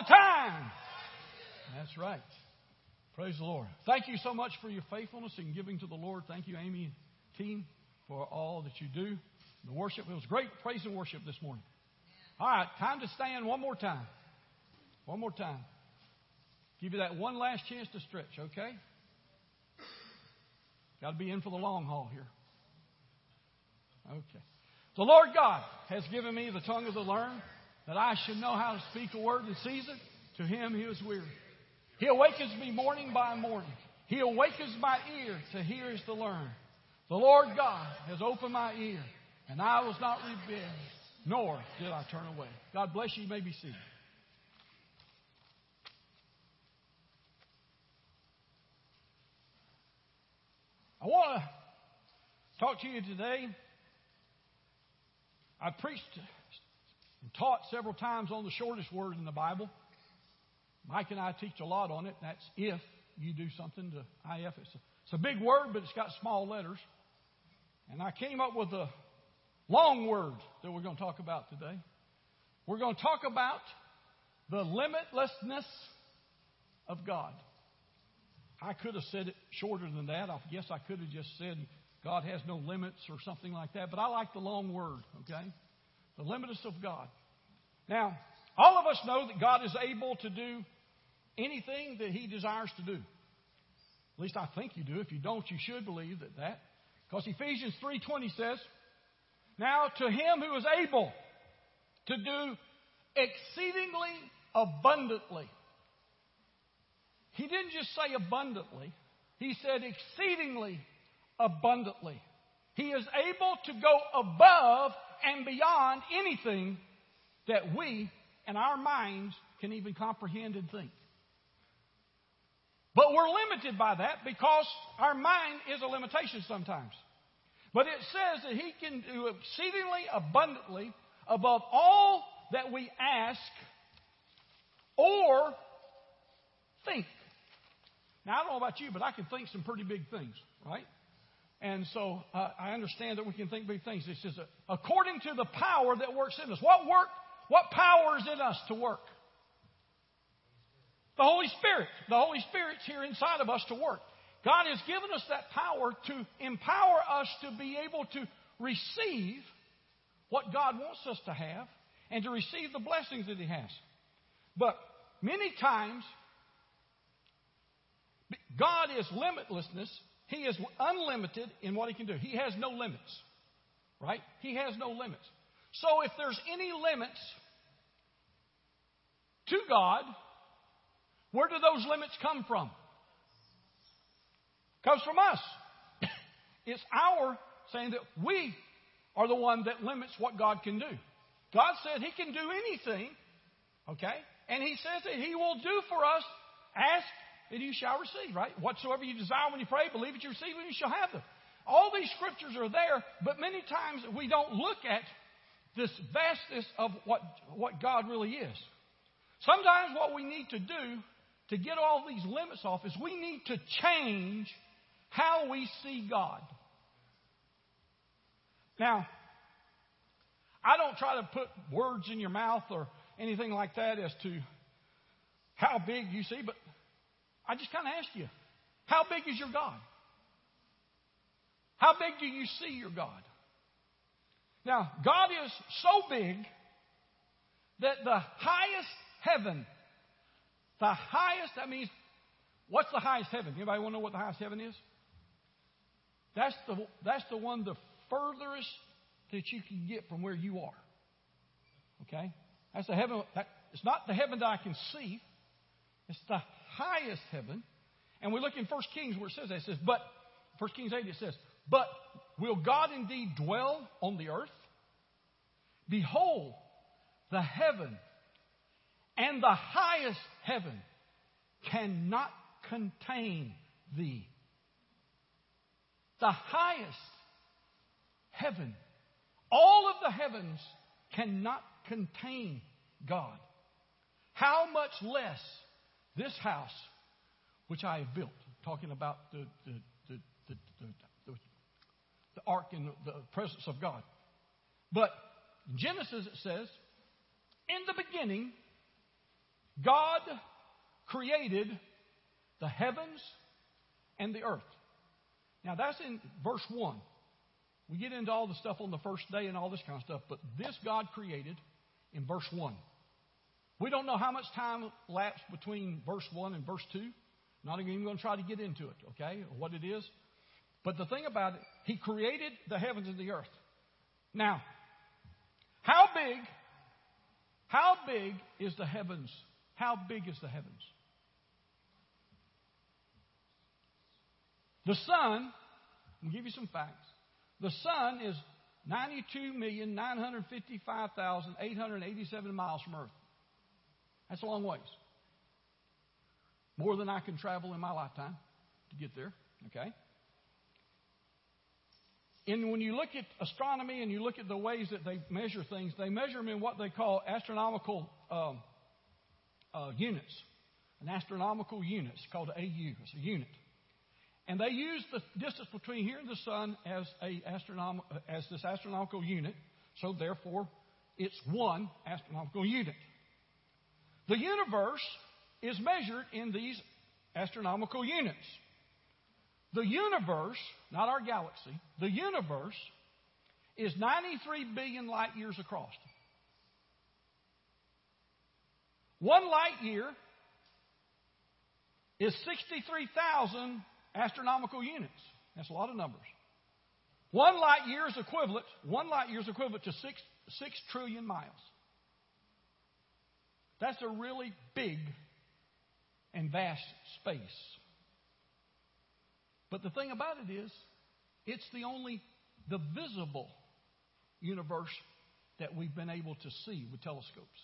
the time. That's right. Praise the Lord. Thank you so much for your faithfulness in giving to the Lord. Thank you, Amy team, for all that you do. The worship, it was great praise and worship this morning. All right, time to stand one more time. One more time. Give you that one last chance to stretch, okay? Got to be in for the long haul here. Okay. The Lord God has given me the tongue of the learned that I should know how to speak a word in season to him he is weary. He awakens me morning by morning. He awakens my ear to hear as to learn. The Lord God has opened my ear, and I was not rebellious, nor did I turn away. God bless you. You may be seated. I want to talk to you today. I preached and taught several times on the shortest word in the Bible. Mike and I teach a lot on it. That's if you do something to IF. It's a, it's a big word, but it's got small letters. And I came up with a long word that we're going to talk about today. We're going to talk about the limitlessness of God. I could have said it shorter than that. I guess I could have just said God has no limits or something like that. But I like the long word, okay? The limitless of God. Now, all of us know that God is able to do anything that He desires to do. At least I think you do. If you don't, you should believe that. that. Because Ephesians 3.20 says, Now to Him who is able to do exceedingly abundantly. He didn't just say abundantly. He said exceedingly abundantly. He is able to go above and beyond anything that we and our minds can even comprehend and think. But we're limited by that because our mind is a limitation sometimes. But it says that He can do exceedingly abundantly above all that we ask or think. Now, I don't know about you, but I can think some pretty big things, right? And so uh, I understand that we can think big things. It says, according to the power that works in us. What work what power is in us to work? The Holy Spirit. The Holy Spirit's here inside of us to work. God has given us that power to empower us to be able to receive what God wants us to have and to receive the blessings that He has. But many times, God is limitlessness. He is unlimited in what He can do. He has no limits. Right? He has no limits. So if there's any limits to God, where do those limits come from? Comes from us. it's our saying that we are the one that limits what God can do. God said He can do anything, okay? And He says that He will do for us, ask and you shall receive, right? Whatsoever you desire when you pray, believe that you receive and you shall have them. All these scriptures are there, but many times we don't look at this vastness of what, what God really is. Sometimes what we need to do to get all these limits off is we need to change how we see God. Now, I don't try to put words in your mouth or anything like that as to how big you see, but I just kind of ask you, how big is your God? How big do you see your God? Now, God is so big that the highest heaven, the highest, that means, what's the highest heaven? Anybody want to know what the highest heaven is? That's the, that's the one the furthest that you can get from where you are. Okay? That's the heaven. That, it's not the heaven that I can see. It's the highest heaven. And we look in 1 Kings where it says that. It says, but, 1 Kings 8, it says, but will God indeed dwell on the earth? Behold, the heaven and the highest heaven cannot contain thee. The highest heaven, all of the heavens cannot contain God. How much less this house which I have built? Talking about the, the, the, the, the, ark in the presence of God. But in Genesis it says, In the beginning, God created the heavens and the earth. Now that's in verse 1. We get into all the stuff on the first day and all this kind of stuff, but this God created in verse 1. We don't know how much time lapsed between verse 1 and verse 2. Not even going to try to get into it, okay, what it is. But the thing about it, He created the heavens and the earth. Now, how big, how big is the heavens? How big is the heavens? The sun, I'll give you some facts. The sun is 92,955,887 miles from Earth. That's a long ways. More than I can travel in my lifetime to get there. Okay? And when you look at astronomy and you look at the ways that they measure things, they measure them in what they call astronomical um, uh, units. An astronomical unit. It's called AU. It's a unit. And they use the distance between here and the sun as, a astronom- as this astronomical unit. So therefore, it's one astronomical unit. The universe is measured in these astronomical units. The universe, not our galaxy, the universe is 93 billion light years across. One light year is 63,000 astronomical units. That's a lot of numbers. One light year is equivalent, one light year is equivalent to six, six trillion miles. That's a really big and vast space. But the thing about it is, it's the only, the visible universe that we've been able to see with telescopes.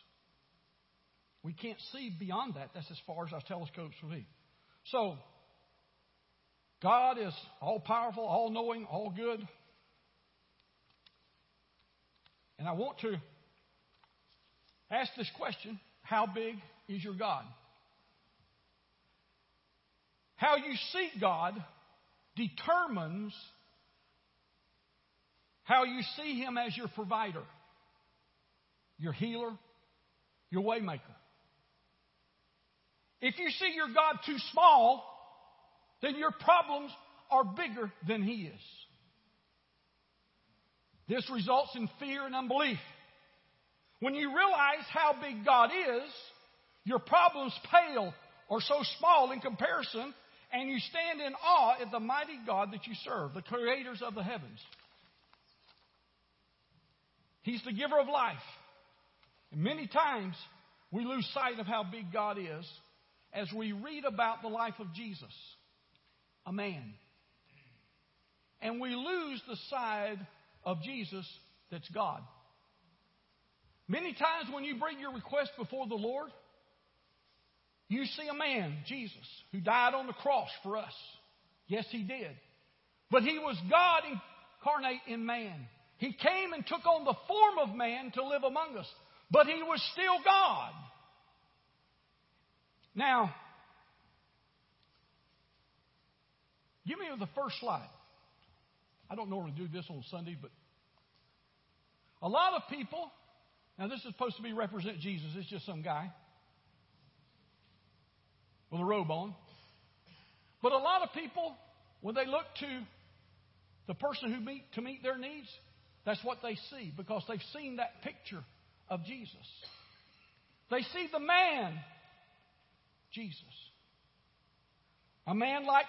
We can't see beyond that. That's as far as our telescopes will be. So, God is all powerful, all knowing, all good. And I want to ask this question How big is your God? How you seek God determines how you see Him as your provider, your healer, your waymaker. If you see your God too small, then your problems are bigger than He is. This results in fear and unbelief. When you realize how big God is, your problems pale or so small in comparison, and you stand in awe at the mighty God that you serve, the creators of the heavens. He's the giver of life. And many times we lose sight of how big God is as we read about the life of Jesus a man. And we lose the side of Jesus that's God. Many times when you bring your request before the Lord, you see a man, Jesus, who died on the cross for us. Yes, he did. But he was God incarnate in man. He came and took on the form of man to live among us, but he was still God. Now, Give me the first slide. I don't normally do this on Sunday, but a lot of people, now this is supposed to be represent Jesus, it's just some guy with a robe on. But a lot of people, when they look to the person who meet to meet their needs, that's what they see because they've seen that picture of Jesus. They see the man, Jesus. A man like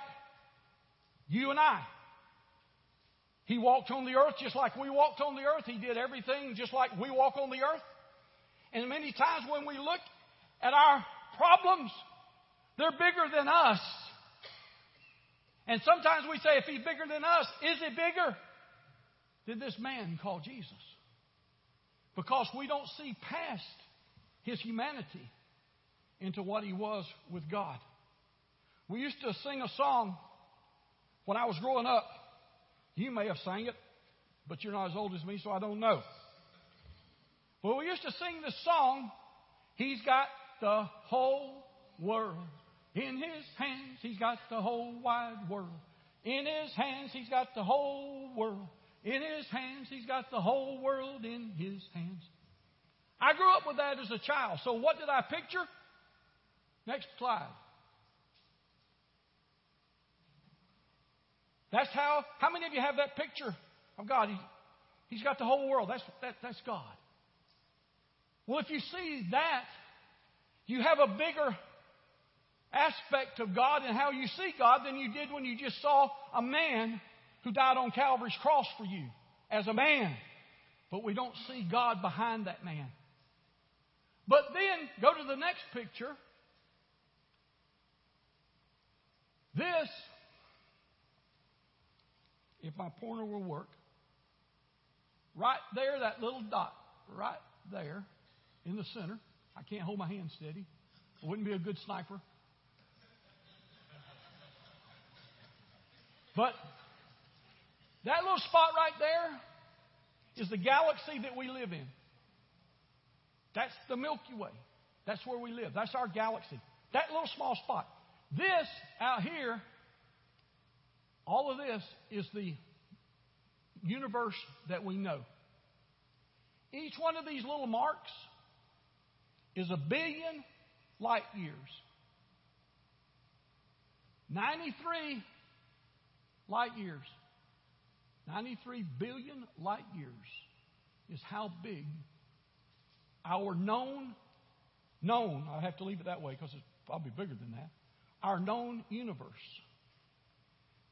you and I. He walked on the earth just like we walked on the earth. He did everything just like we walk on the earth. And many times when we look at our problems, they're bigger than us. And sometimes we say, if he's bigger than us, is he bigger than this man called Jesus? Because we don't see past his humanity into what he was with God. We used to sing a song when I was growing up, you may have sang it, but you're not as old as me, so I don't know. Well, we used to sing this song, He's got the whole world in His hands. He's got the whole wide world. In His hands, He's got the whole world. In His hands, He's got the whole world in His hands. I grew up with that as a child. So what did I picture? Next slide. That's how, how many of you have that picture of God? He, he's got the whole world. That's, that, that's God. Well, if you see that, you have a bigger aspect of God and how you see God than you did when you just saw a man who died on Calvary's cross for you as a man. But we don't see God behind that man. But then go to the next picture. This, if my pointer will work, right there, that little dot, right there in the center. I can't hold my hand steady. I wouldn't be a good sniper. But that little spot right there is the galaxy that we live in. That's the Milky Way. That's where we live. That's our galaxy. That little small spot. This out here, all of this is the universe that we know. Each one of these little marks is a billion light years. 93 light years. 93 billion light years is how big our known, known, I have to leave it that way because it's probably bigger than that, our known universe.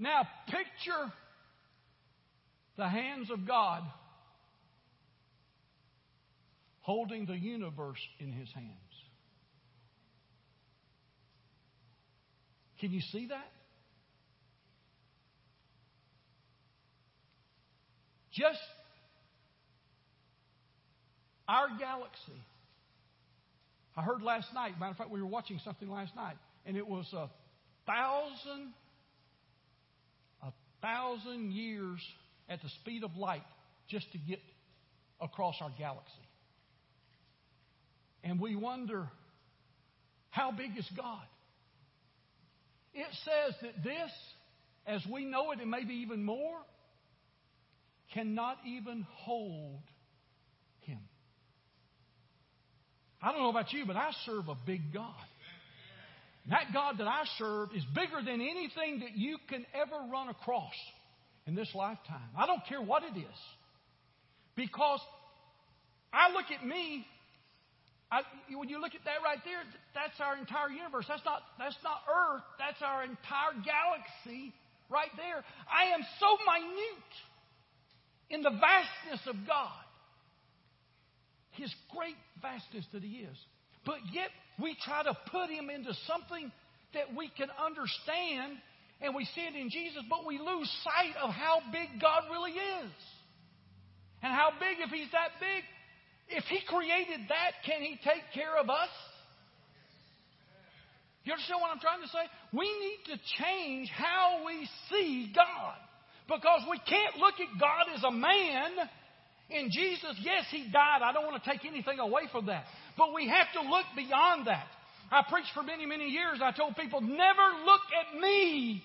Now, picture the hands of God holding the universe in his hands. Can you see that? Just our galaxy. I heard last night, matter of fact, we were watching something last night, and it was a thousand, thousand years at the speed of light just to get across our galaxy. And we wonder, how big is God? It says that this, as we know it, and maybe even more, cannot even hold him. I don't know about you, but I serve a big God. That God that I serve is bigger than anything that you can ever run across in this lifetime. I don't care what it is. Because I look at me, I, when you look at that right there, that's our entire universe. That's not, that's not Earth, that's our entire galaxy right there. I am so minute in the vastness of God. His great vastness that He is. But yet we try to put Him into something that we can understand and we see it in Jesus, but we lose sight of how big God really is. And how big, if He's that big, if He created that, can He take care of us? You understand what I'm trying to say? We need to change how we see God. Because we can't look at God as a man. In Jesus, yes, He died. I don't want to take anything away from that. But we have to look beyond that. I preached for many, many years. I told people, never look at me,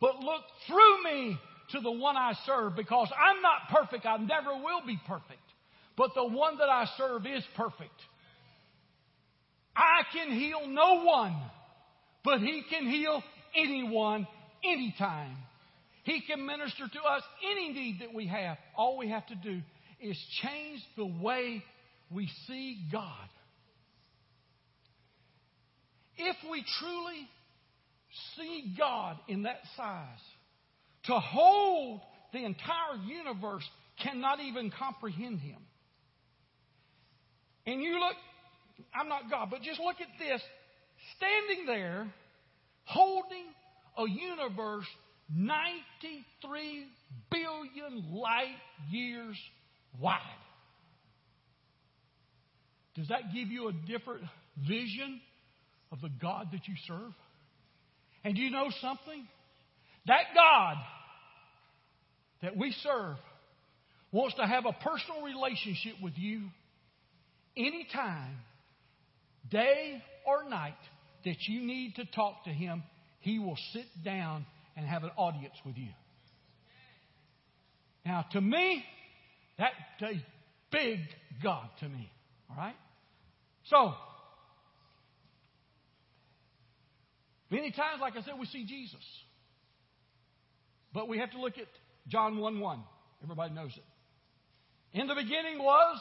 but look through me to the one I serve because I'm not perfect. I never will be perfect. But the one that I serve is perfect. I can heal no one, but He can heal anyone, anytime. He can minister to us any need that we have. All we have to do is change the way we see God. If we truly see God in that size, to hold the entire universe cannot even comprehend Him. And you look, I'm not God, but just look at this standing there, holding a universe 93 billion light years wide. Does that give you a different vision of the God that you serve? And do you know something? That God that we serve wants to have a personal relationship with you anytime, day or night, that you need to talk to Him. He will sit down and have an audience with you. Now, to me, that's a big God to me. All right? So, Many times, like I said, we see Jesus. But we have to look at John 1 1. Everybody knows it. In the beginning was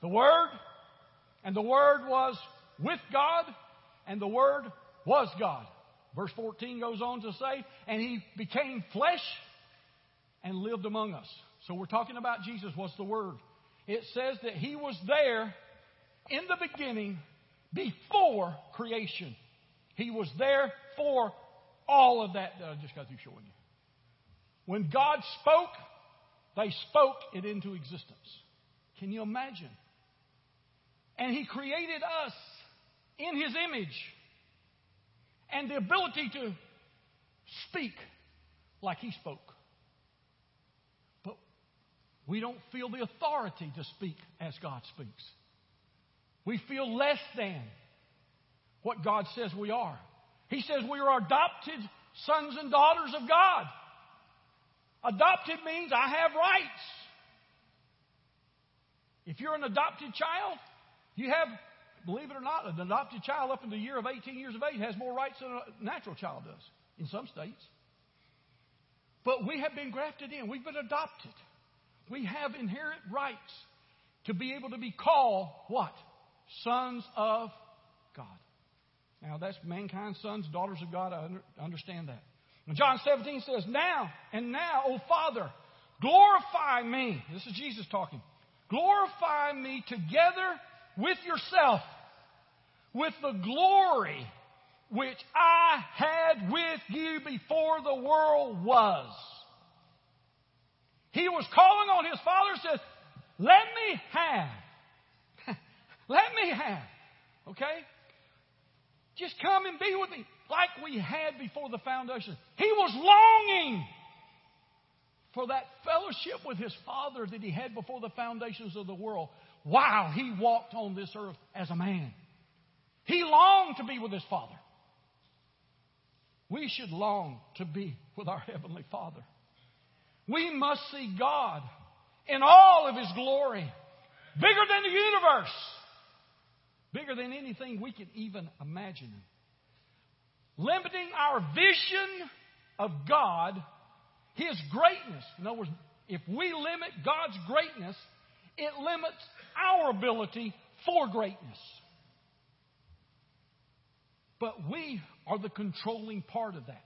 the Word, and the Word was with God, and the Word was God. Verse 14 goes on to say, and He became flesh and lived among us. So we're talking about Jesus. What's the Word? It says that He was there in the beginning before creation. He was there for all of that that I just got through showing you. When God spoke, they spoke it into existence. Can you imagine? And He created us in His image and the ability to speak like He spoke. But we don't feel the authority to speak as God speaks. We feel less than what God says we are. He says we are adopted sons and daughters of God. Adopted means I have rights. If you're an adopted child, you have, believe it or not, an adopted child up in the year of 18 years of age has more rights than a natural child does in some states. But we have been grafted in. We've been adopted. We have inherent rights to be able to be called what? Sons of God. Now, that's mankind's sons, daughters of God. I understand that. When John 17 says, Now and now, O Father, glorify me. This is Jesus talking. Glorify me together with yourself, with the glory which I had with you before the world was. He was calling on his father says, Let me have. Let me have. Okay? Just come and be with me like we had before the foundation. He was longing for that fellowship with his Father that he had before the foundations of the world while he walked on this earth as a man. He longed to be with his Father. We should long to be with our Heavenly Father. We must see God in all of His glory, bigger than the universe bigger than anything we can even imagine. Limiting our vision of God, His greatness. In other words, if we limit God's greatness, it limits our ability for greatness. But we are the controlling part of that.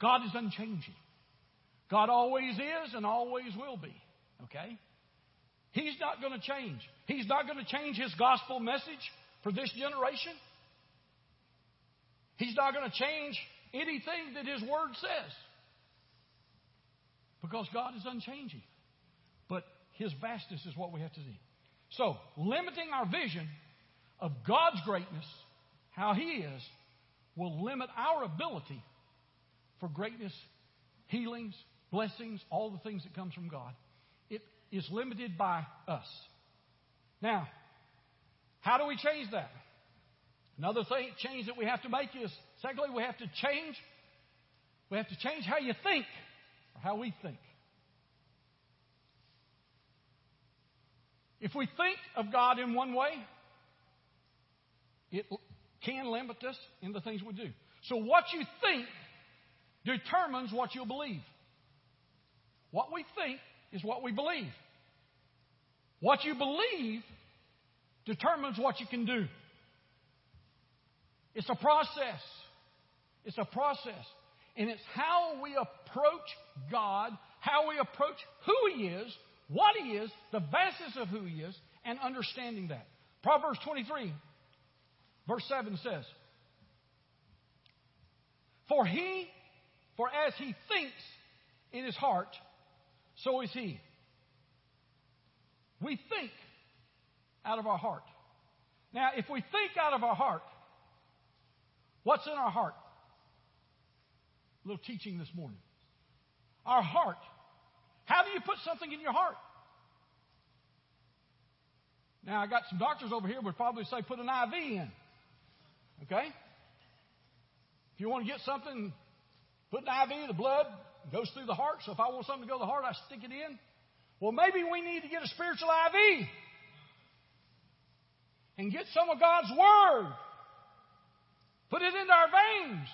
God is unchanging. God always is and always will be. Okay? He's not going to change. He's not going to change his gospel message for this generation. He's not going to change anything that his word says. Because God is unchanging. But his vastness is what we have to see. So, limiting our vision of God's greatness, how he is, will limit our ability for greatness, healings, blessings, all the things that comes from God is limited by us. Now, how do we change that? Another thing, change that we have to make is, secondly, we have to change. We have to change how you think, or how we think. If we think of God in one way, it can limit us in the things we do. So, what you think determines what you'll believe. What we think is what we believe. What you believe determines what you can do. It's a process. It's a process. And it's how we approach God, how we approach who He is, what He is, the vastness of who He is, and understanding that. Proverbs 23, verse 7 says, For he, for as he thinks in his heart, so is he. We think out of our heart. Now, if we think out of our heart, what's in our heart? A little teaching this morning. Our heart. How do you put something in your heart? Now, I got some doctors over here would probably say put an IV in. Okay? If you want to get something, put an IV, the blood goes through the heart. So if I want something to go to the heart, I stick it in. Well, maybe we need to get a spiritual IV and get some of God's Word. Put it into our veins.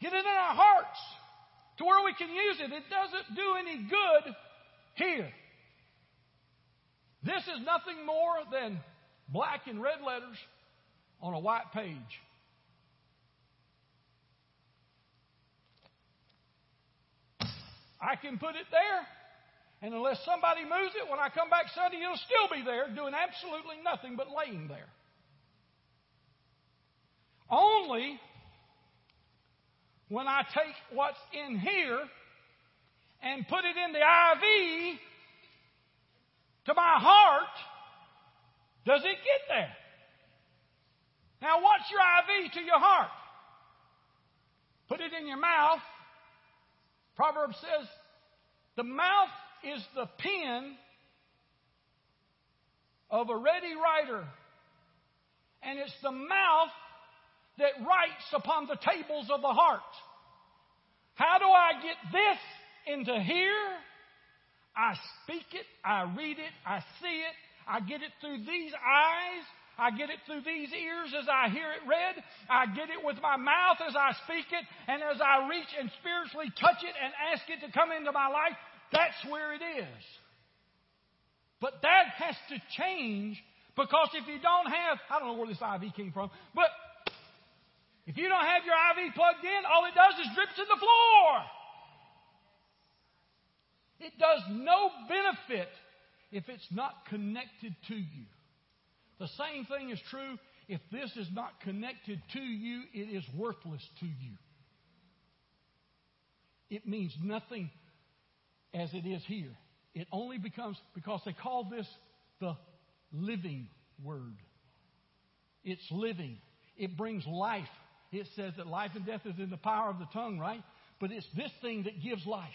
Get it in our hearts to where we can use it. It doesn't do any good here. This is nothing more than black and red letters on a white page. I can put it there, and unless somebody moves it, when I come back Sunday, it'll still be there doing absolutely nothing but laying there. Only when I take what's in here and put it in the IV to my heart does it get there. Now, what's your IV to your heart? Put it in your mouth. Proverbs says the mouth is the pen of a ready writer, and it's the mouth that writes upon the tables of the heart. How do I get this into here? I speak it, I read it, I see it, I get it through these eyes, I get it through these ears as I hear it read. I get it with my mouth as I speak it. And as I reach and spiritually touch it and ask it to come into my life, that's where it is. But that has to change because if you don't have, I don't know where this IV came from, but if you don't have your IV plugged in, all it does is drip to the floor. It does no benefit if it's not connected to you. The same thing is true if this is not connected to you, it is worthless to you. It means nothing as it is here. It only becomes, because they call this the living word. It's living, it brings life it says that life and death is in the power of the tongue, right? But it's this thing that gives life.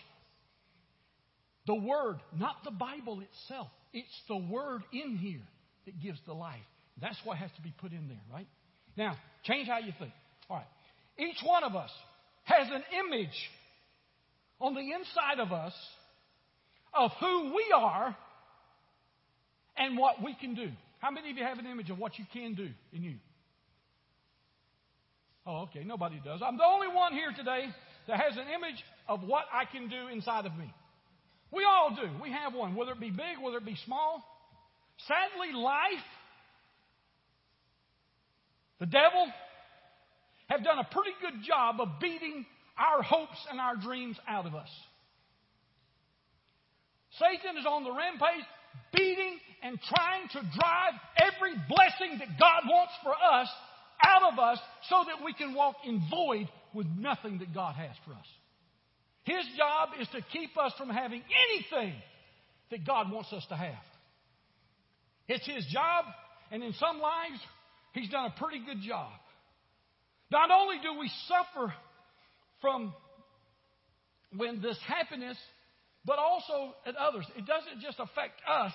The Word, not the Bible itself. It's the Word in here that gives the life. That's what has to be put in there, right? Now, change how you think. All right. Each one of us has an image on the inside of us of who we are and what we can do. How many of you have an image of what you can do in you? Oh, okay, nobody does. I'm the only one here today that has an image of what I can do inside of me. We all do. We have one, whether it be big, whether it be small. Sadly, life, the devil, have done a pretty good job of beating our hopes and our dreams out of us. Satan is on the rampage, beating and trying to drive every blessing that God wants for us out of us so that we can walk in void with nothing that God has for us. His job is to keep us from having anything that God wants us to have. It's His job, and in some lives, He's done a pretty good job. Not only do we suffer from when this happiness, but also at others. It doesn't just affect us.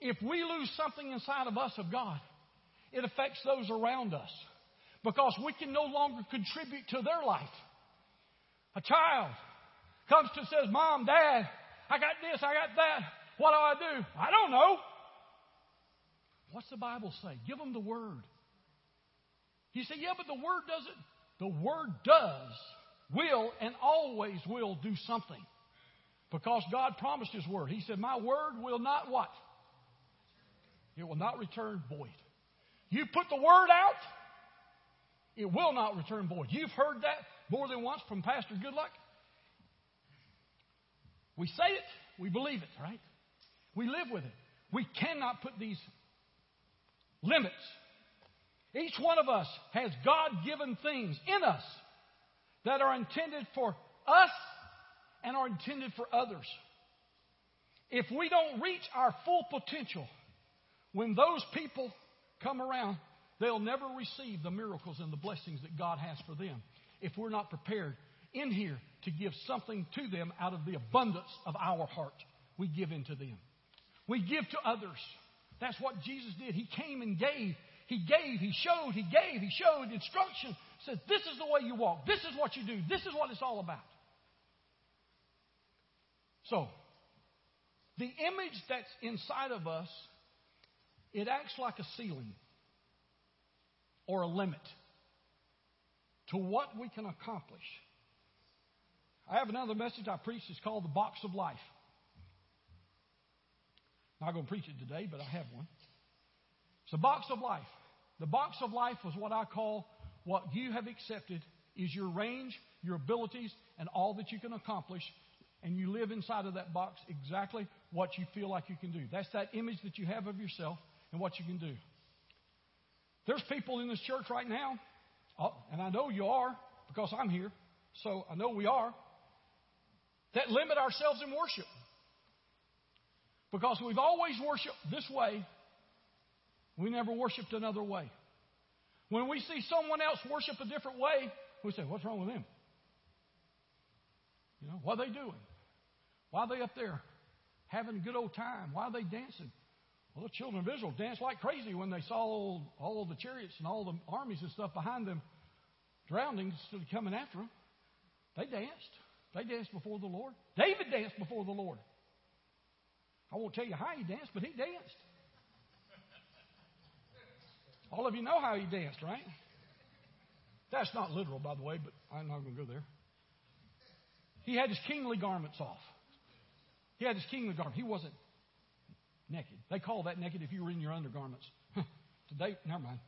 If we lose something inside of us of God, it affects those around us because we can no longer contribute to their life. A child comes to says, Mom, Dad, I got this, I got that. What do I do? I don't know. What's the Bible say? Give them the word. You say, yeah, but the word doesn't. The word does, will, and always will do something. Because God promised His word. He said, My word will not what? It will not return void. You put the word out, it will not return void. You've heard that more than once from Pastor Goodluck. We say it, we believe it, right? We live with it. We cannot put these limits. Each one of us has God given things in us that are intended for us and are intended for others. If we don't reach our full potential, when those people come around, they'll never receive the miracles and the blessings that God has for them if we're not prepared in here to give something to them out of the abundance of our heart. We give into them. We give to others. That's what Jesus did. He came and gave. He gave, he showed, he gave, he showed instruction. Said, This is the way you walk. This is what you do. This is what it's all about. So, the image that's inside of us it acts like a ceiling or a limit to what we can accomplish. I have another message I preach. It's called the Box of Life. Not going to preach it today, but I have one. It's a box of life. The box of life was what I call what you have accepted is your range, your abilities, and all that you can accomplish. And you live inside of that box exactly what you feel like you can do. That's that image that you have of yourself and what you can do. There's people in this church right now, oh, and I know you are because I'm here, so I know we are, that limit ourselves in worship. Because we've always worshiped this way, we never worshiped another way. When we see someone else worship a different way, we say, What's wrong with them? You know, what are they doing? Why are they up there having a good old time? Why are they dancing? Well, the children of Israel danced like crazy when they saw all, all the chariots and all the armies and stuff behind them drowning instead of coming after them. They danced. They danced before the Lord. David danced before the Lord. I won't tell you how he danced, but he danced. All of you know how he danced, right? That's not literal, by the way, but I'm not going to go there. He had his kingly garments off. He had his kingly garment. He wasn't naked. They call that naked if you were in your undergarments. Today, never mind.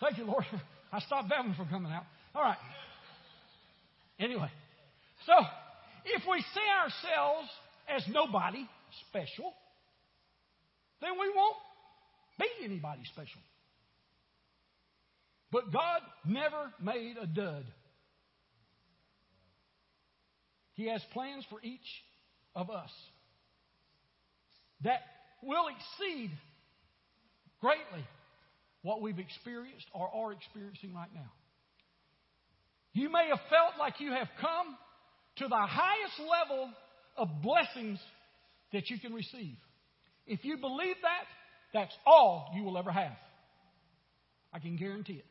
Thank you, Lord. I stopped that one from coming out. All right. Anyway, so if we see ourselves as nobody special, then we won't be anybody special. But God never made a dud. He has plans for each of us that will exceed greatly what we've experienced or are experiencing right now. You may have felt like you have come to the highest level of blessings that you can receive. If you believe that, that's all you will ever have. I can guarantee it.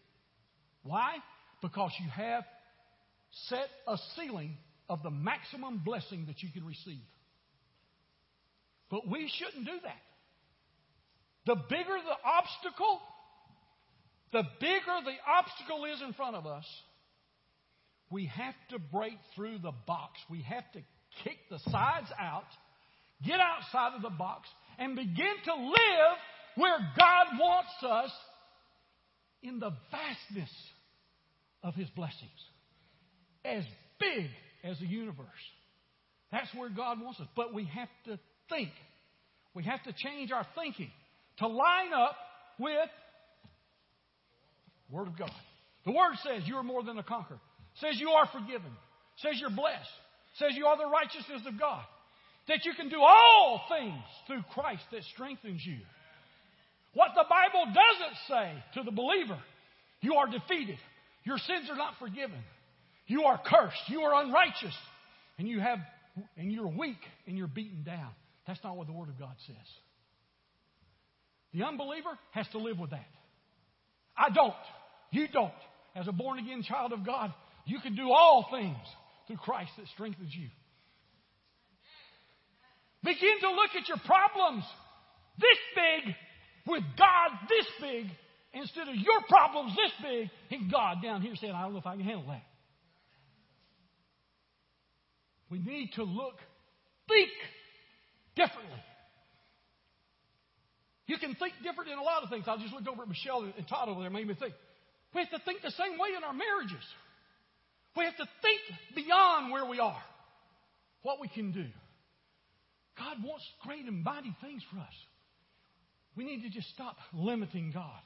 Why? Because you have set a ceiling of the maximum blessing that you can receive. But we shouldn't do that. The bigger the obstacle, the bigger the obstacle is in front of us, we have to break through the box. We have to kick the sides out, get outside of the box, and begin to live where God wants us in the vastness of His blessings. As big as the universe. That's where God wants us. But we have to think. We have to change our thinking to line up with Word of God. The Word says you are more than a conqueror. Says you are forgiven. Says you're blessed. Says you are the righteousness of God. That you can do all things through Christ that strengthens you. What the Bible doesn't say to the believer, you are defeated. Your sins are not forgiven. You are cursed. You are unrighteous. And you have and you're weak and you're beaten down. That's not what the Word of God says. The unbeliever has to live with that. I don't. You don't. As a born again child of God, you can do all things through Christ that strengthens you. Begin to look at your problems this big with God this big instead of your problems this big and God down here saying, I don't know if I can handle that. We need to look, think differently. You can think different in a lot of things. I just looked over at Michelle and Todd over there, made me think. We have to think the same way in our marriages. We have to think beyond where we are, what we can do. God wants great and mighty things for us. We need to just stop limiting God.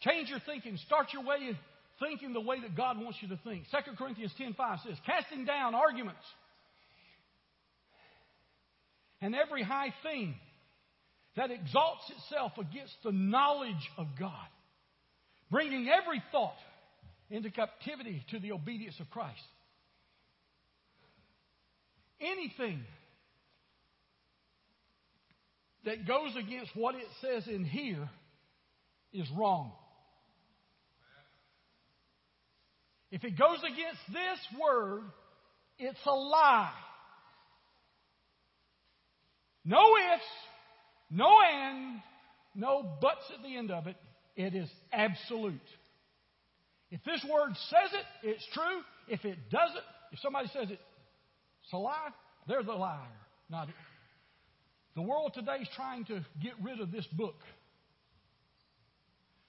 Change your thinking. Start your way of thinking the way that God wants you to think. 2 Corinthians 10.5 says, casting down arguments and every high thing that exalts itself against the knowledge of God, bringing every thought into captivity to the obedience of Christ. Anything that goes against what it says in here is wrong. If it goes against this word, it's a lie. No ifs, no ands, no buts at the end of it. It is absolute. If this word says it, it's true. If it doesn't, if somebody says it, it's a lie, they're the liar, not it. The world today is trying to get rid of this book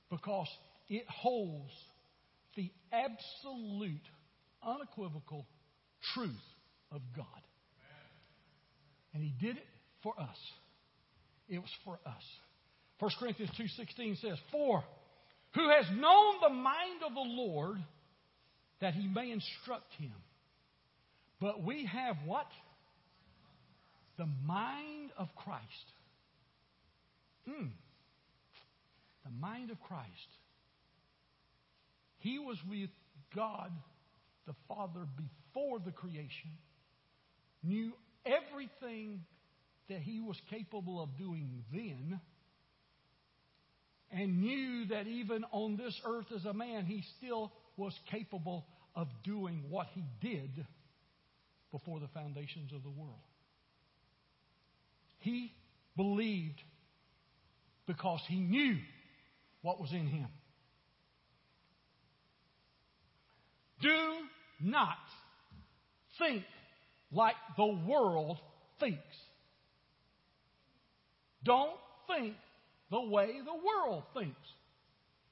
because it holds the absolute, unequivocal truth of God. And He did it for us. It was for us. 1 Corinthians 2.16 says, For who has known the mind of the Lord that he may instruct him. But we have what? The mind of Christ. Hmm. The mind of Christ. He was with God the Father before the creation, knew everything that he was capable of doing then, and knew that even on this earth as a man, he still was capable of doing what he did before the foundations of the world. He believed because he knew what was in him. Do not think like the world thinks. Don't think the way the world thinks.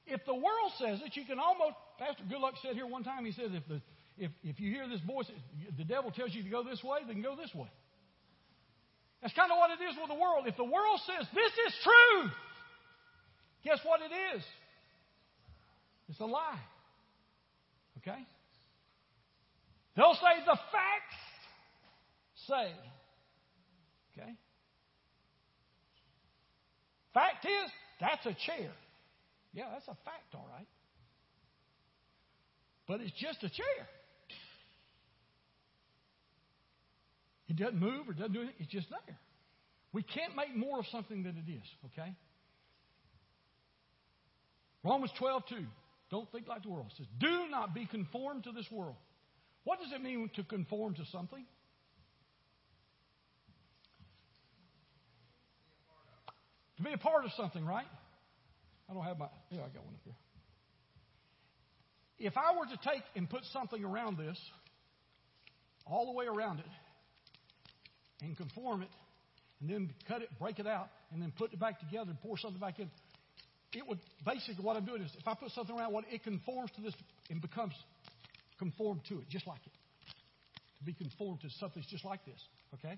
If the world says it, you can almost, Pastor Goodluck said here one time, he says, if, the, if, if you hear this voice, the devil tells you to go this way, then go this way. That's kind of what it is with the world. If the world says, this is true, guess what it is? It's a lie. Okay? They'll say the facts say. Okay? Fact is, that's a chair. Yeah, that's a fact, all right. But it's just a chair. It doesn't move or doesn't do anything. It's just there. We can't make more of something than it is, okay? Romans 12, 2. Don't think like the world. It says, Do not be conformed to this world. What does it mean to conform to something? To be a part of something, right? I don't have my. Yeah, I got one up here. If I were to take and put something around this, all the way around it, and conform it, and then cut it, break it out, and then put it back together and pour something back in, it would basically what I'm doing is if I put something around what it conforms to this and becomes conformed to it, just like it. To be conformed to something just like this. Okay?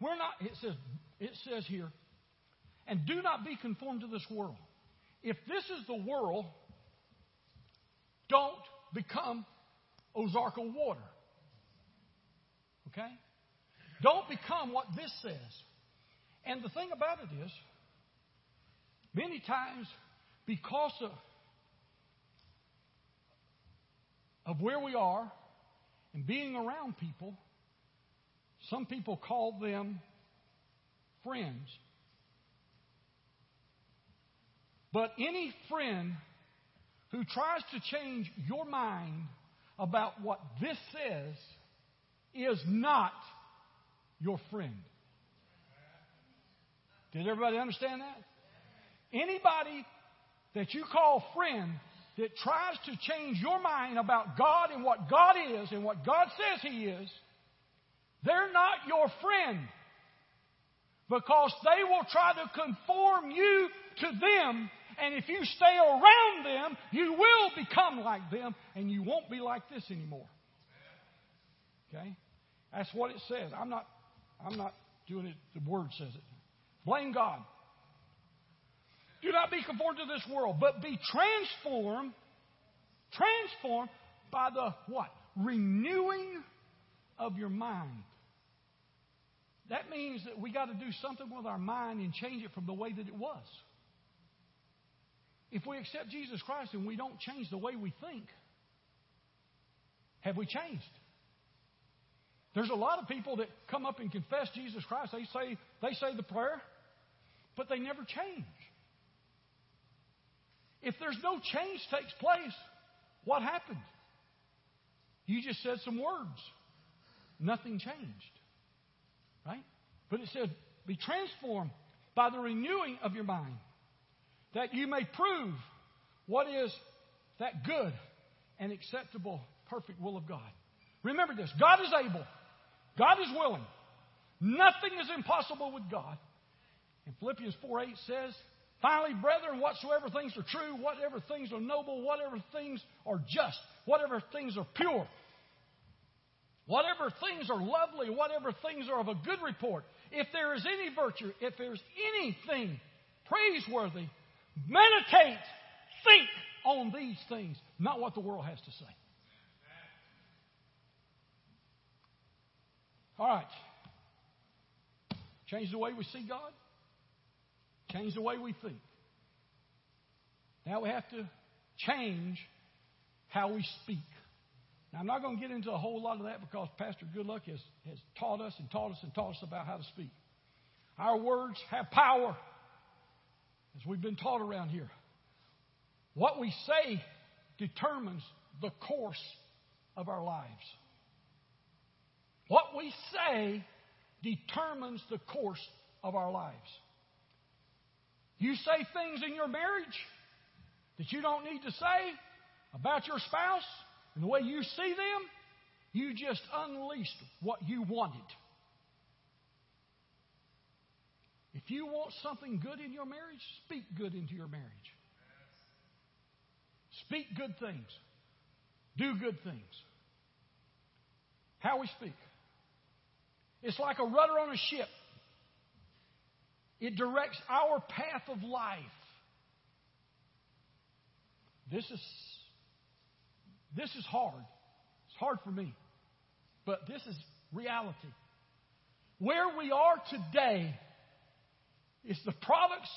We're not it says it says here, and do not be conformed to this world. If this is the world, don't become Ozarka water. Okay? Don't become what this says. And the thing about it is, many times, because of, of where we are and being around people, some people call them friends. But any friend who tries to change your mind about what this says is not your friend. Did everybody understand that? Anybody that you call friend that tries to change your mind about God and what God is and what God says He is, they're not your friend. Because they will try to conform you to them and if you stay around them, you will become like them, and you won't be like this anymore. Okay? That's what it says. I'm not, I'm not doing it, the word says it. Blame God. Do not be conformed to this world, but be transformed, transformed by the what? Renewing of your mind. That means that we got to do something with our mind and change it from the way that it was. If we accept Jesus Christ and we don't change the way we think, have we changed? There's a lot of people that come up and confess Jesus Christ. They say they say the prayer, but they never change. If there's no change takes place, what happened? You just said some words. Nothing changed. Right? But it said, be transformed by the renewing of your mind that you may prove what is that good and acceptable, perfect will of God. Remember this God is able, God is willing. Nothing is impossible with God. And Philippians 4 8 says, Finally, brethren, whatsoever things are true, whatever things are noble, whatever things are just, whatever things are pure, whatever things are lovely, whatever things are of a good report, if there is any virtue, if there's anything praiseworthy, meditate, think on these things, not what the world has to say. All right. Change the way we see God. Change the way we think. Now we have to change how we speak. Now, I'm not going to get into a whole lot of that because Pastor Goodluck has, has taught us and taught us and taught us about how to speak. Our words have power, as we've been taught around here. What we say determines the course of our lives. What we say determines the course of our lives. You say things in your marriage that you don't need to say about your spouse and the way you see them, you just unleashed what you wanted. If you want something good in your marriage, speak good into your marriage. Speak good things. Do good things. How we speak. It's like a rudder on a ship. It directs our path of life. This is this is hard. It's hard for me. But this is reality. Where we are today is the products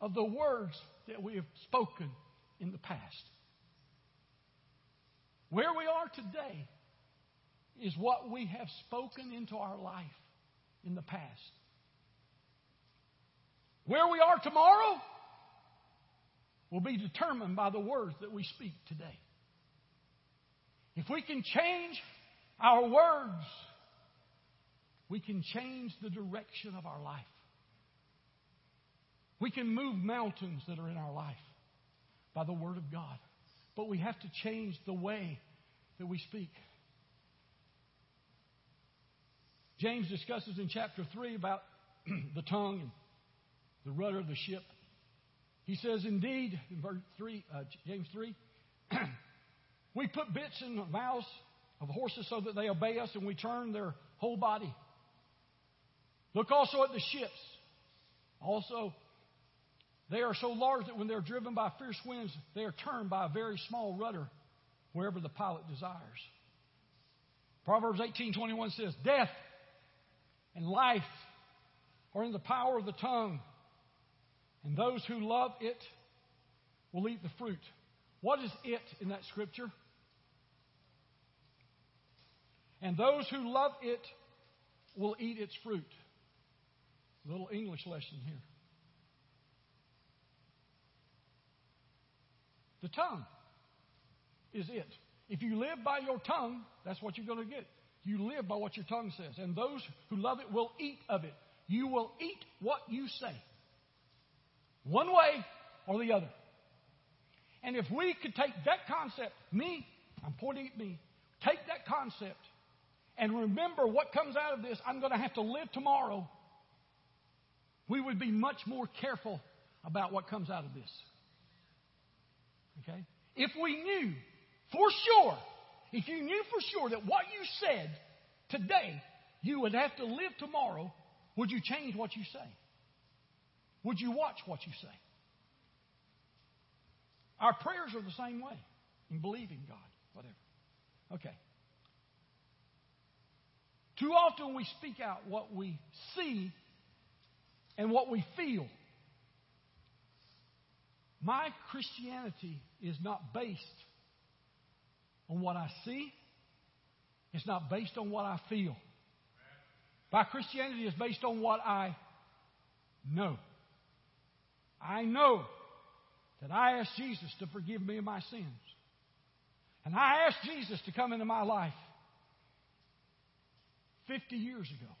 of the words that we have spoken in the past. Where we are today is what we have spoken into our life in the past. Where we are tomorrow will be determined by the words that we speak today. If we can change our words, we can change the direction of our life. We can move mountains that are in our life by the Word of God. But we have to change the way that we speak. James discusses in chapter 3 about the tongue and the rudder of the ship. He says, indeed, in verse 3, uh, James 3, we put bits in the mouths of horses so that they obey us and we turn their whole body. Look also at the ships. Also, they are so large that when they're driven by fierce winds, they are turned by a very small rudder wherever the pilot desires. Proverbs 18:21 says, "Death and life are in the power of the tongue, and those who love it will eat the fruit." What is it in that scripture? And those who love it will eat its fruit. Little English lesson here. The tongue is it. If you live by your tongue, that's what you're going to get. You live by what your tongue says. And those who love it will eat of it. You will eat what you say. One way or the other. And if we could take that concept, me, I'm pointing at me, take that concept and remember what comes out of this, I'm going to have to live tomorrow, we would be much more careful about what comes out of this. Okay? If we knew for sure, if you knew for sure that what you said today, you would have to live tomorrow, would you change what you say? Would you watch what you say? Our prayers are the same way in believing God, whatever. Okay. Too often we speak out what we see and what we feel. My Christianity is not based on what I see, it's not based on what I feel. My Christianity is based on what I know. I know that I asked Jesus to forgive me of my sins. And I asked Jesus to come into my life 50 years ago.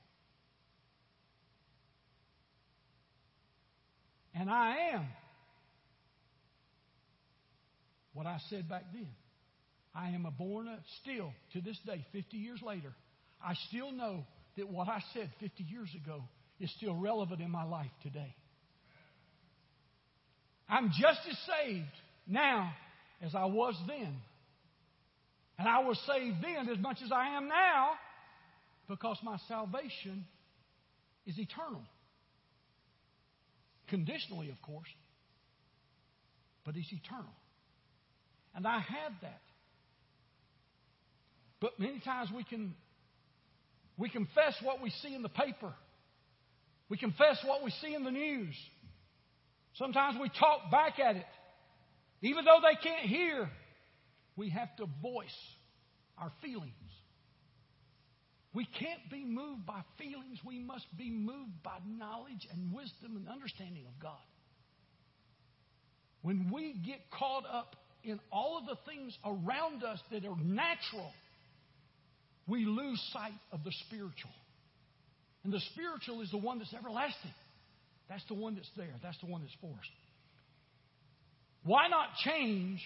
And I am what I said back then. I am a born, still to this day, 50 years later, I still know that what I said 50 years ago is still relevant in my life today. I'm just as saved now as I was then. And I was saved then as much as I am now because my salvation is eternal. Conditionally, of course, but it's eternal. And I had that. But many times we can we confess what we see in the paper. We confess what we see in the news. Sometimes we talk back at it. Even though they can't hear, we have to voice our feelings. We can't be moved by feelings. We must be moved by knowledge and wisdom and understanding of God. When we get caught up in all of the things around us that are natural, we lose sight of the spiritual. And the spiritual is the one that's everlasting. That's the one that's there. That's the one that's for us. Why not change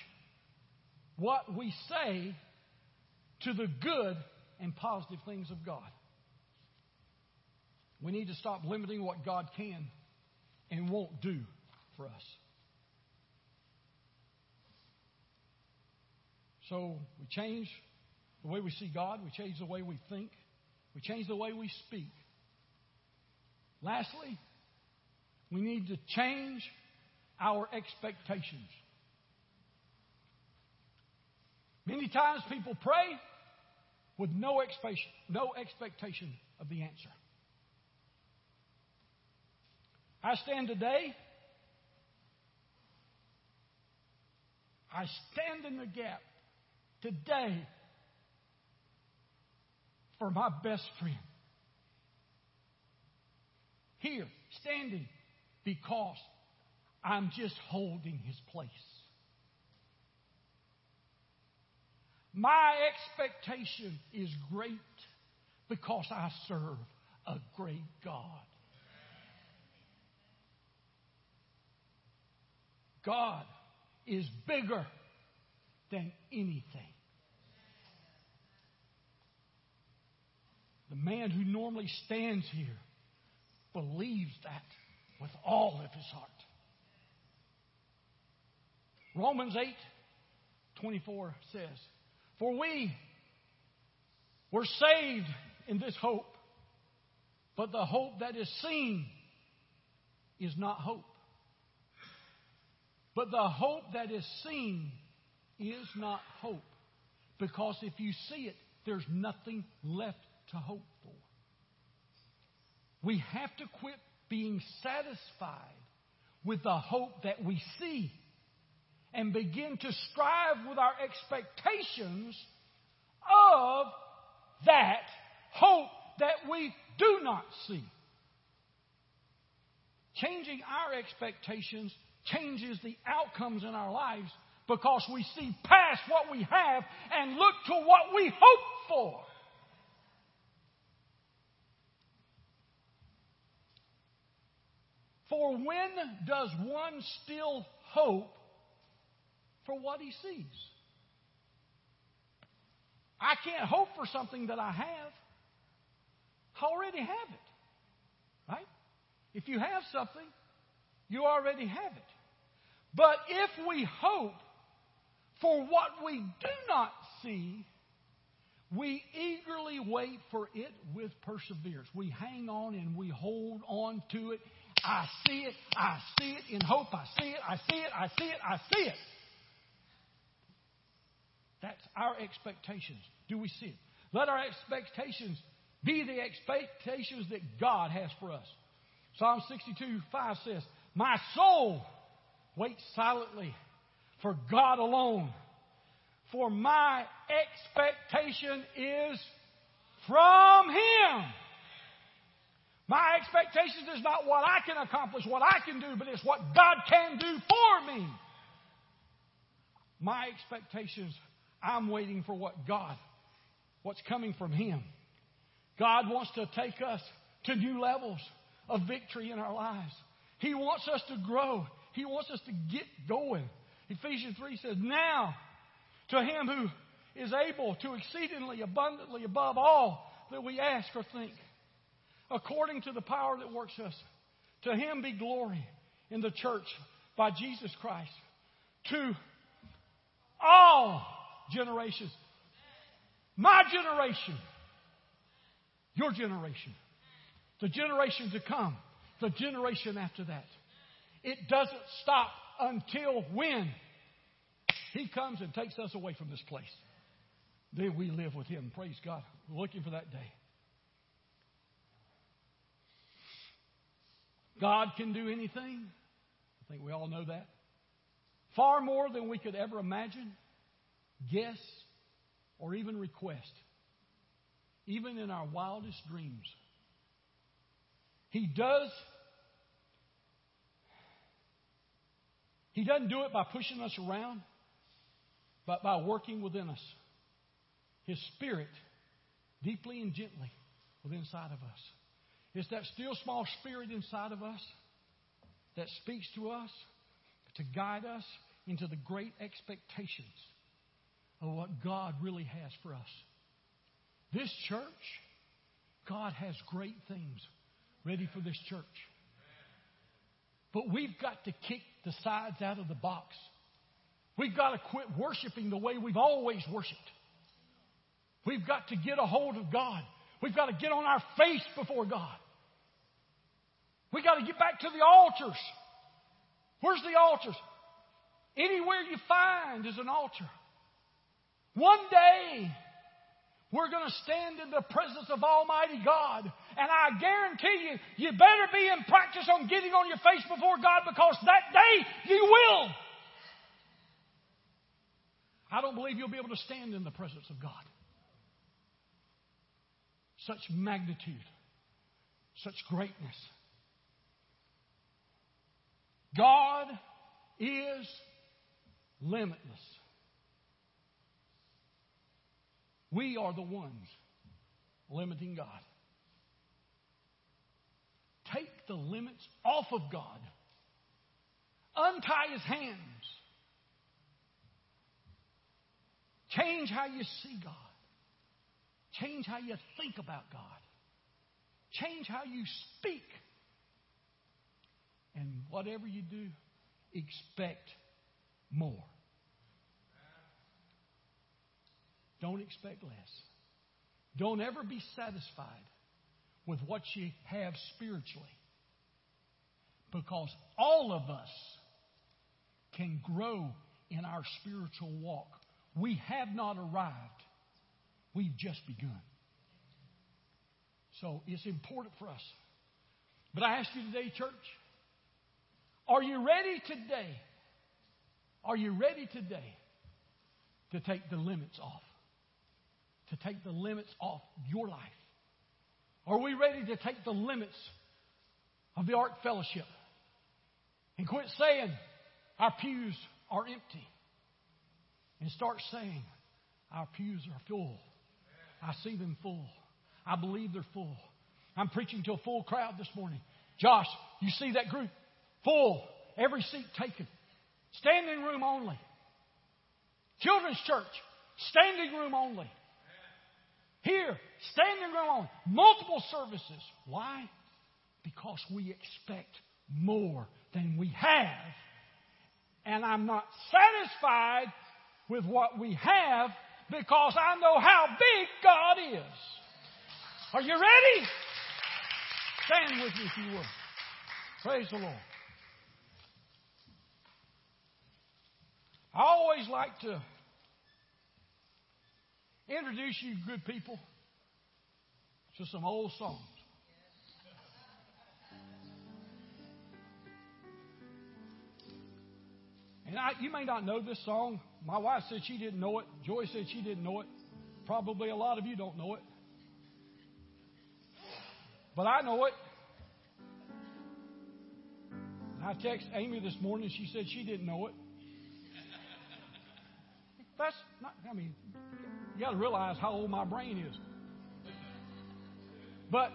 what we say to the good and positive things of God? We need to stop limiting what God can and won't do for us. So we change the way we see God, we change the way we think, we change the way we speak. Lastly, we need to change our expectations. Many times people pray with no expectation, no expectation of the answer. I stand today. I stand in the gap today for my best friend. Here, standing, because I'm just holding his place. My expectation is great because I serve a great God. God is bigger than anything. The man who normally stands here believes that with all of his heart. Romans 8 24 says, For we were saved in this hope, but the hope that is seen is not hope. But the hope that is seen is not hope. Because if you see it, there's nothing left to hope for. We have to quit being satisfied with the hope that we see and begin to strive with our expectations of that hope that we do not see. Changing our expectations changes the outcomes in our lives because we see past what we have and look to what we hope for. For when does one still hope for what he sees? I can't hope for something that I have. I already have it. Right? If you have something, you already have it. But if we hope for what we do not see, we eagerly wait for it with perseverance. We hang on and we hold on to it I see it. I see it in hope. I see it. I see it. I see it. I see it. That's our expectations. Do we see it? Let our expectations be the expectations that God has for us. Psalm 62 5 says, My soul waits silently for God alone, for my expectation is from Him. My expectations is not what I can accomplish, what I can do, but it's what God can do for me. My expectations, I'm waiting for what God, what's coming from Him. God wants to take us to new levels of victory in our lives. He wants us to grow. He wants us to get going. Ephesians 3 says, Now to Him who is able to exceedingly abundantly above all that we ask or think, according to the power that works us. To him be glory in the church by Jesus Christ to all generations. My generation, your generation, the generation to come, the generation after that. It doesn't stop until when He comes and takes us away from this place. Then we live with Him. Praise God. Looking for that day. God can do anything. I think we all know that. Far more than we could ever imagine, guess, or even request. Even in our wildest dreams. He does. He doesn't do it by pushing us around, but by working within us. His Spirit, deeply and gently, within inside of us. It's that still small spirit inside of us that speaks to us to guide us into the great expectations of what God really has for us. This church, God has great things ready for this church. But we've got to kick the sides out of the box. We've got to quit worshiping the way we've always worshiped. We've got to get a hold of God. We've got to get on our face before God. We've got to get back to the altars. Where's the altars? Anywhere you find is an altar. One day, we're going to stand in the presence of Almighty God. And I guarantee you, you better be in practice on getting on your face before God because that day you will. I don't believe you'll be able to stand in the presence of God. Such magnitude, such greatness. God is limitless. We are the ones limiting God. Take the limits off of God. Untie his hands. Change how you see God. Change how you think about God. Change how you speak. And whatever you do, expect more. Don't expect less. Don't ever be satisfied with what you have spiritually. Because all of us can grow in our spiritual walk. We have not arrived, we've just begun. So it's important for us. But I ask you today, church, are you ready today? Are you ready today to take the limits off? To take the limits off your life? Are we ready to take the limits of the Ark Fellowship and quit saying our pews are empty and start saying our pews are full? I see them full. I believe they're full. I'm preaching to a full crowd this morning. Josh, you see that group? Full. Every seat taken. Standing room only. Children's church. Standing room only. Here, standing room only. Multiple services. Why? Because we expect more than we have. And I'm not satisfied with what we have because I know how big God is. Are you ready? Stand with me if you will. Praise the Lord. I always like to introduce you, good people, to some old songs. And I, you may not know this song. My wife said she didn't know it. Joy said she didn't know it. Probably a lot of you don't know it. But I know it. And I texted Amy this morning. She said she didn't know it. That's not, I mean, you got to realize how old my brain is. But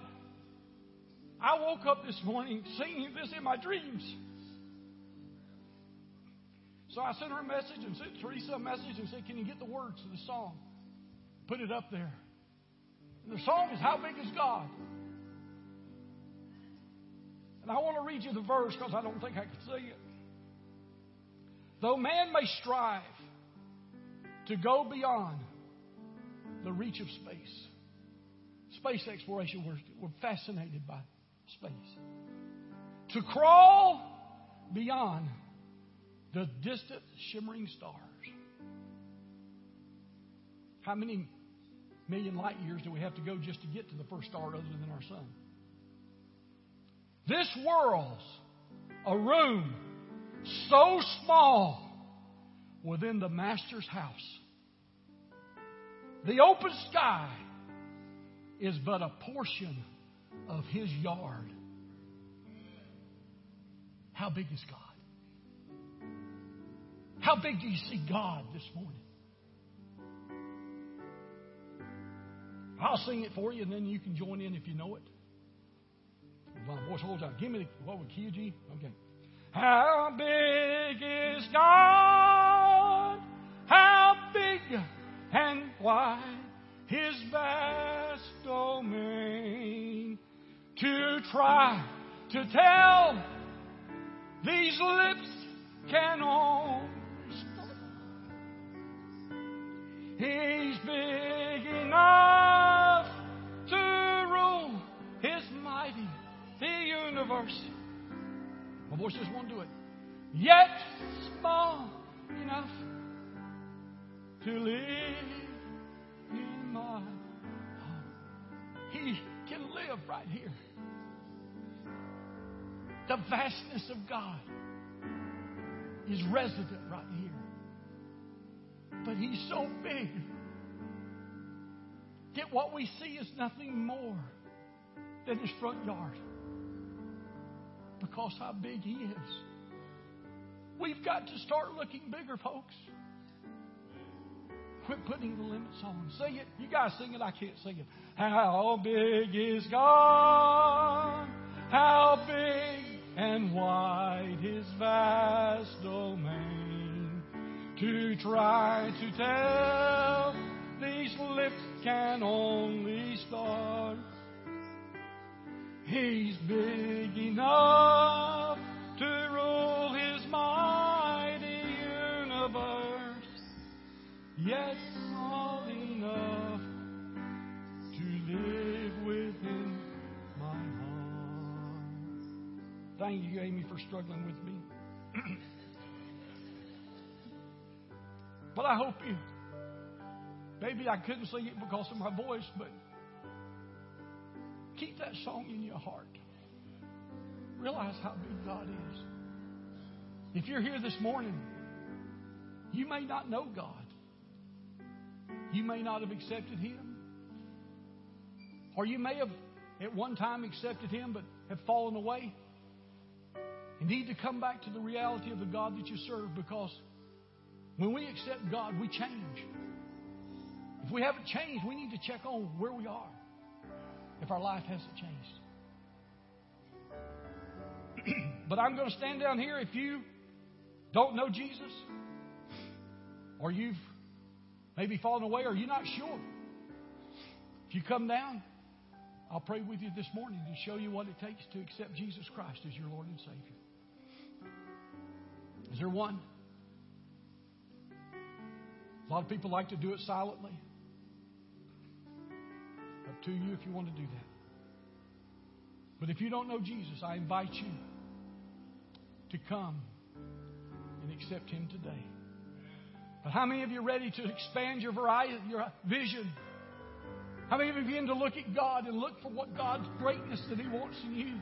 I woke up this morning singing this in my dreams. So I sent her a message and sent Teresa a message and said, Can you get the words to the song? Put it up there. And the song is How Big is God? And I want to read you the verse because I don't think I can say it. Though man may strive to go beyond the reach of space, space exploration, we're, we're fascinated by space. To crawl beyond the distant shimmering stars. How many million light years do we have to go just to get to the first star other than our sun? This world's a room so small within the Master's house. The open sky is but a portion of His yard. How big is God? How big do you see God this morning? I'll sing it for you, and then you can join in if you know it. My voice holds out. Give me the, what would key G? Okay. How big is God? How big and wide His vast domain? To try to tell these lips can only He's big enough to rule His mighty the universe. My voice just won't do it. Yet small enough to live in my. He can live right here. The vastness of God is resident right here. But He's so big that what we see is nothing more than His front yard because how big He is. We've got to start looking bigger, folks. Quit putting the limits on. Sing it. You guys sing it. I can't sing it. How big is God? How big and wide His vast domain. To try to tell these lips can only start He's big enough enough to live within my heart. Thank you, Amy, for struggling with me. but I hope you, maybe I couldn't sing it because of my voice, but Keep that song in your heart. Realize how big God is. If you're here this morning, you may not know God. You may not have accepted Him. Or you may have at one time accepted Him but have fallen away. You need to come back to the reality of the God that you serve because when we accept God, we change. If we haven't changed, we need to check on where we are if our life hasn't changed. but I'm going to stand down here if you don't know Jesus, or you've maybe fallen away, or you're not sure. If you come down, I'll pray with you this morning to show you what it takes to accept Jesus Christ as your Lord and Savior. Is there one? A lot of people like to do it silently Up to you if you want to do that. But if you don't know Jesus, I invite you to come and accept Him today. But how many of you are ready to expand your variety, your vision? How many of you begin to look at God and look for what God's greatness that He wants in you?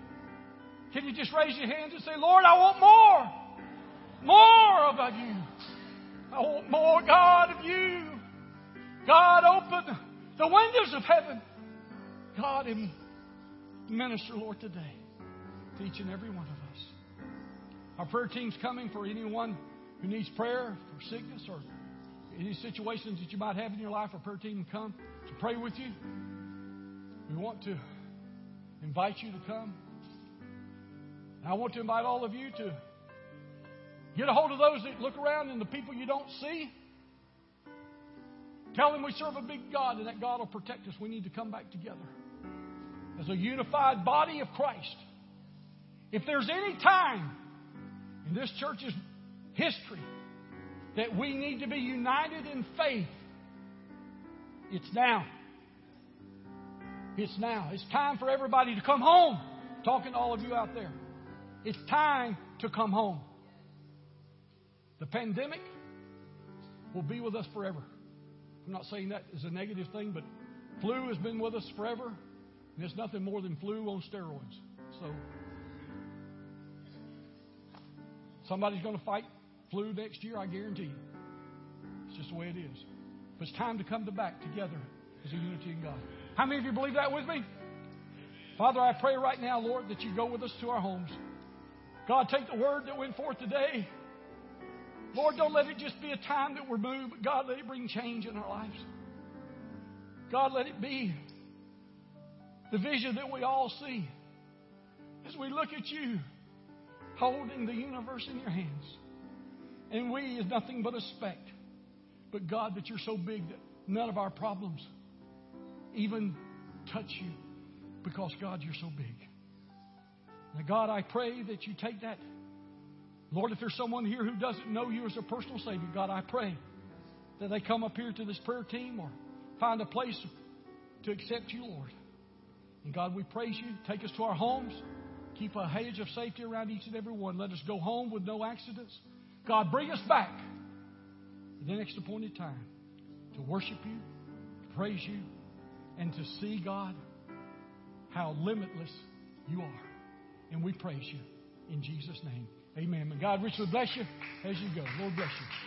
Can you just raise your hands and say, Lord, I want more. More of you. I want more, God, of you. God, open the windows of heaven God minister, Lord, today to each and every one of us. Our prayer team's coming for anyone who needs prayer for sickness or any situations that you might have in your life. Our prayer team will come to pray with you. We want to invite you to come. I want to invite all of you to Get a hold of those that look around and the people you don't see. Tell them we serve a big God and that God will protect us. We need to come back together as a unified body of Christ. If there's any time in this church's history that we need to be united in faith, it's now. It's now. It's time for everybody to come home. talking to all of you out there. It's time to come home. The pandemic will be with us forever. I'm not saying that is a negative thing, but flu has been with us forever, and it's nothing more than flu on steroids. So somebody's going to fight flu next year, I guarantee you. It's just the way it is. But it's time to come to back together as a unity in God. How many of you believe that with me? Father, I pray right now, Lord, that you go with us to our homes. God, take the word that went forth today Lord, don't let it just be a time that we're moved, but God, let it bring change in our lives. God, let it be the vision that we all see as we look at you holding the universe in your hands. And we is nothing but a speck. But God, that you're so big that none of our problems even touch you because, God, you're so big. Now, God, I pray that you take that Lord, if there's someone here who doesn't know you as a personal Savior, God, I pray that they come up here to this prayer team or find a place to accept you, Lord. And God, we praise you. Take us to our homes. Keep a hedge of safety around each and every one. Let us go home with no accidents. God, bring us back at the next appointed time to worship you, to praise you, and to see, God, how limitless you are. And we praise you in Jesus' name. Amen. May God richly bless you as you go. Lord bless you.